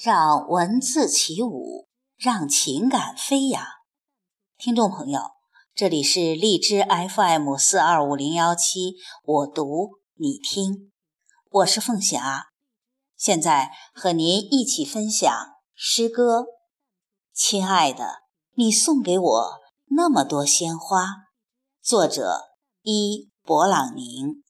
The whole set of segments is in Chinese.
让文字起舞，让情感飞扬。听众朋友，这里是荔枝 FM 四二五零幺七，我读你听，我是凤霞，现在和您一起分享诗歌。亲爱的，你送给我那么多鲜花。作者：伊博朗宁。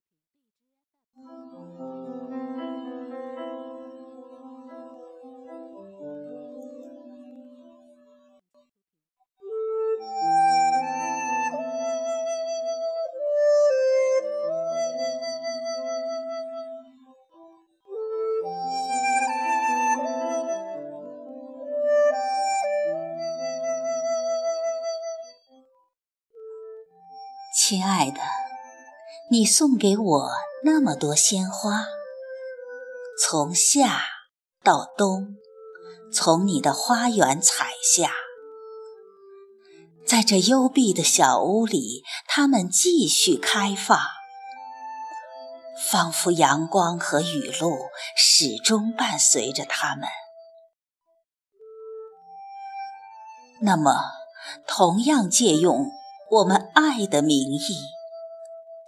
亲爱的，你送给我那么多鲜花，从夏到冬，从你的花园采下，在这幽闭的小屋里，它们继续开放，仿佛阳光和雨露始终伴随着它们。那么，同样借用。我们爱的名义，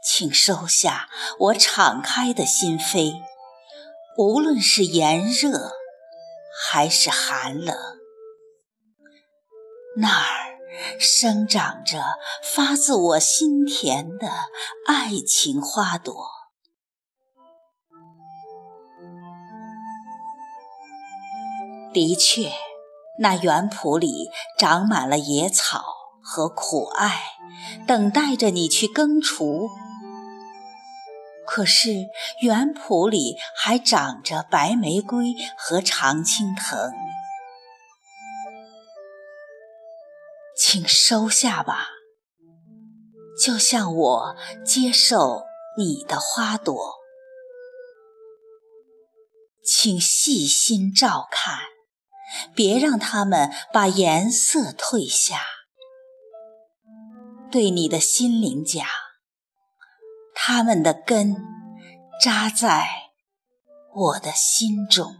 请收下我敞开的心扉，无论是炎热还是寒冷，那儿生长着发自我心田的爱情花朵。的确，那园圃里长满了野草。和苦爱，等待着你去耕除。可是园圃里还长着白玫瑰和常青藤，请收下吧，就像我接受你的花朵。请细心照看，别让它们把颜色褪下。对你的心灵讲，他们的根扎在我的心中。